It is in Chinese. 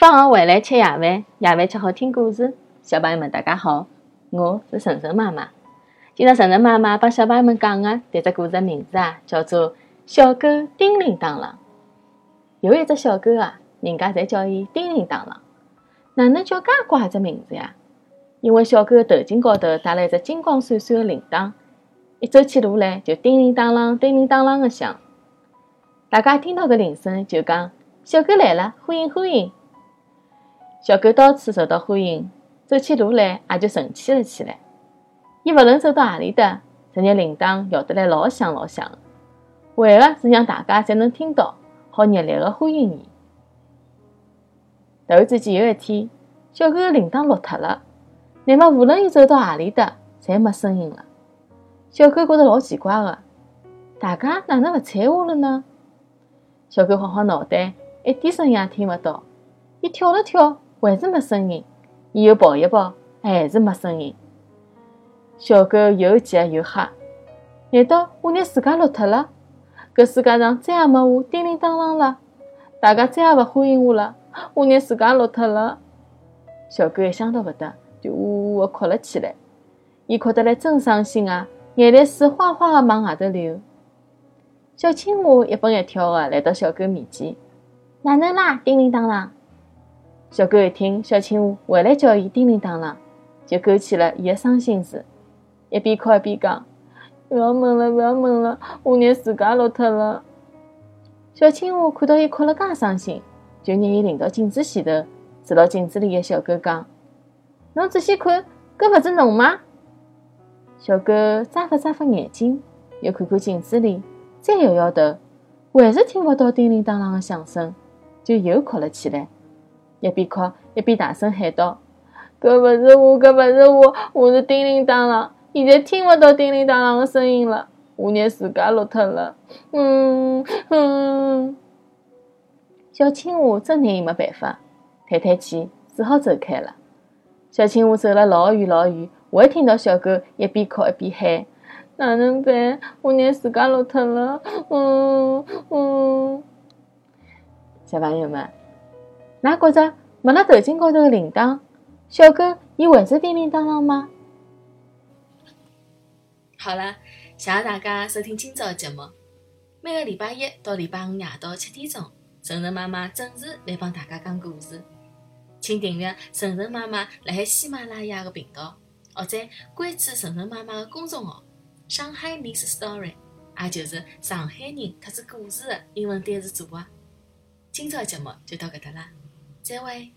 放学回来吃夜饭，夜饭吃好听故事。小朋友们，大家好，我是晨晨妈妈。今朝晨晨妈妈帮小朋友们讲的迭只故事名字啊，叫做《小狗叮铃当啷》。有一只小狗啊，人家侪叫伊叮铃当啷。哪能叫介怪只名字呀？因为小狗的头颈高头戴了一只金光闪闪的铃铛，一走起路来就叮铃当啷、叮铃当啷的响。大家听到搿铃声就讲：“小狗来了，欢迎欢迎！”小狗到处受到欢迎，走起路来也就神气了起来。伊勿论走到何里搭，这日铃铛摇得来老响老响的，为的是让大家侪能听到，好热烈的欢迎伊。突然之间有一天，小狗的铃铛落脱了。乃末无论伊走到何里搭，侪没声音了。小狗觉着老奇怪的，大家哪能勿睬我了呢？小狗晃晃脑袋，一点声音也听勿到。伊跳了跳，还是没声音。伊又跑一跑，还是没声音。小狗又急又吓，难道我拿自家落脱了？搿世界上再也没我叮铃当啷了？大家再也勿欢迎我了？我拿自家落脱了？小狗一想到搿搭。就呜呜的哭了起来，伊哭得来真伤心啊，眼泪水哗哗的往外头流。小青蛙一蹦一跳的来到小狗面前，哪能啦？叮铃当啷。小狗一听小青蛙回来叫伊叮铃当啷，就勾起了伊的伤心事，一边哭一边讲：“勿要问了，勿要问了，我拿自家落脱了。”小青蛙看到伊哭了介伤心，就拿伊领到镜子前头，指牢镜子里的小狗讲。侬仔细看，搿勿是侬吗？小狗眨巴眨巴眼睛，又看看镜子里，再摇摇头，还是听勿到叮铃当啷的响声，就又哭了起来。一边哭一边大声喊道：“搿勿是我，搿勿是我，我是叮铃当啷，现在听勿到叮铃当啷的声音了，我拿自家落脱了。”嗯嗯，小青蛙真拿伊没办法，叹叹气，只好走开了。小青蛙走了老远老远，还听到小狗一边哭一边喊：“哪能办？我拿自家落脱了。”嗯嗯，小朋友们，㑚觉着没了头颈高头的铃铛，小狗伊还是叮叮当啷吗？好了，谢谢大家收听今朝的节目。每个礼拜一到礼拜五夜到七点钟，晨晨妈妈准时来帮大家讲故事。请订阅晨晨妈妈辣海喜马拉雅的频道，或者关注晨晨妈妈的公众号“上海 Miss Story”，也就是上海人特指故事的英文单词组合。今朝节目就到搿搭啦，结尾。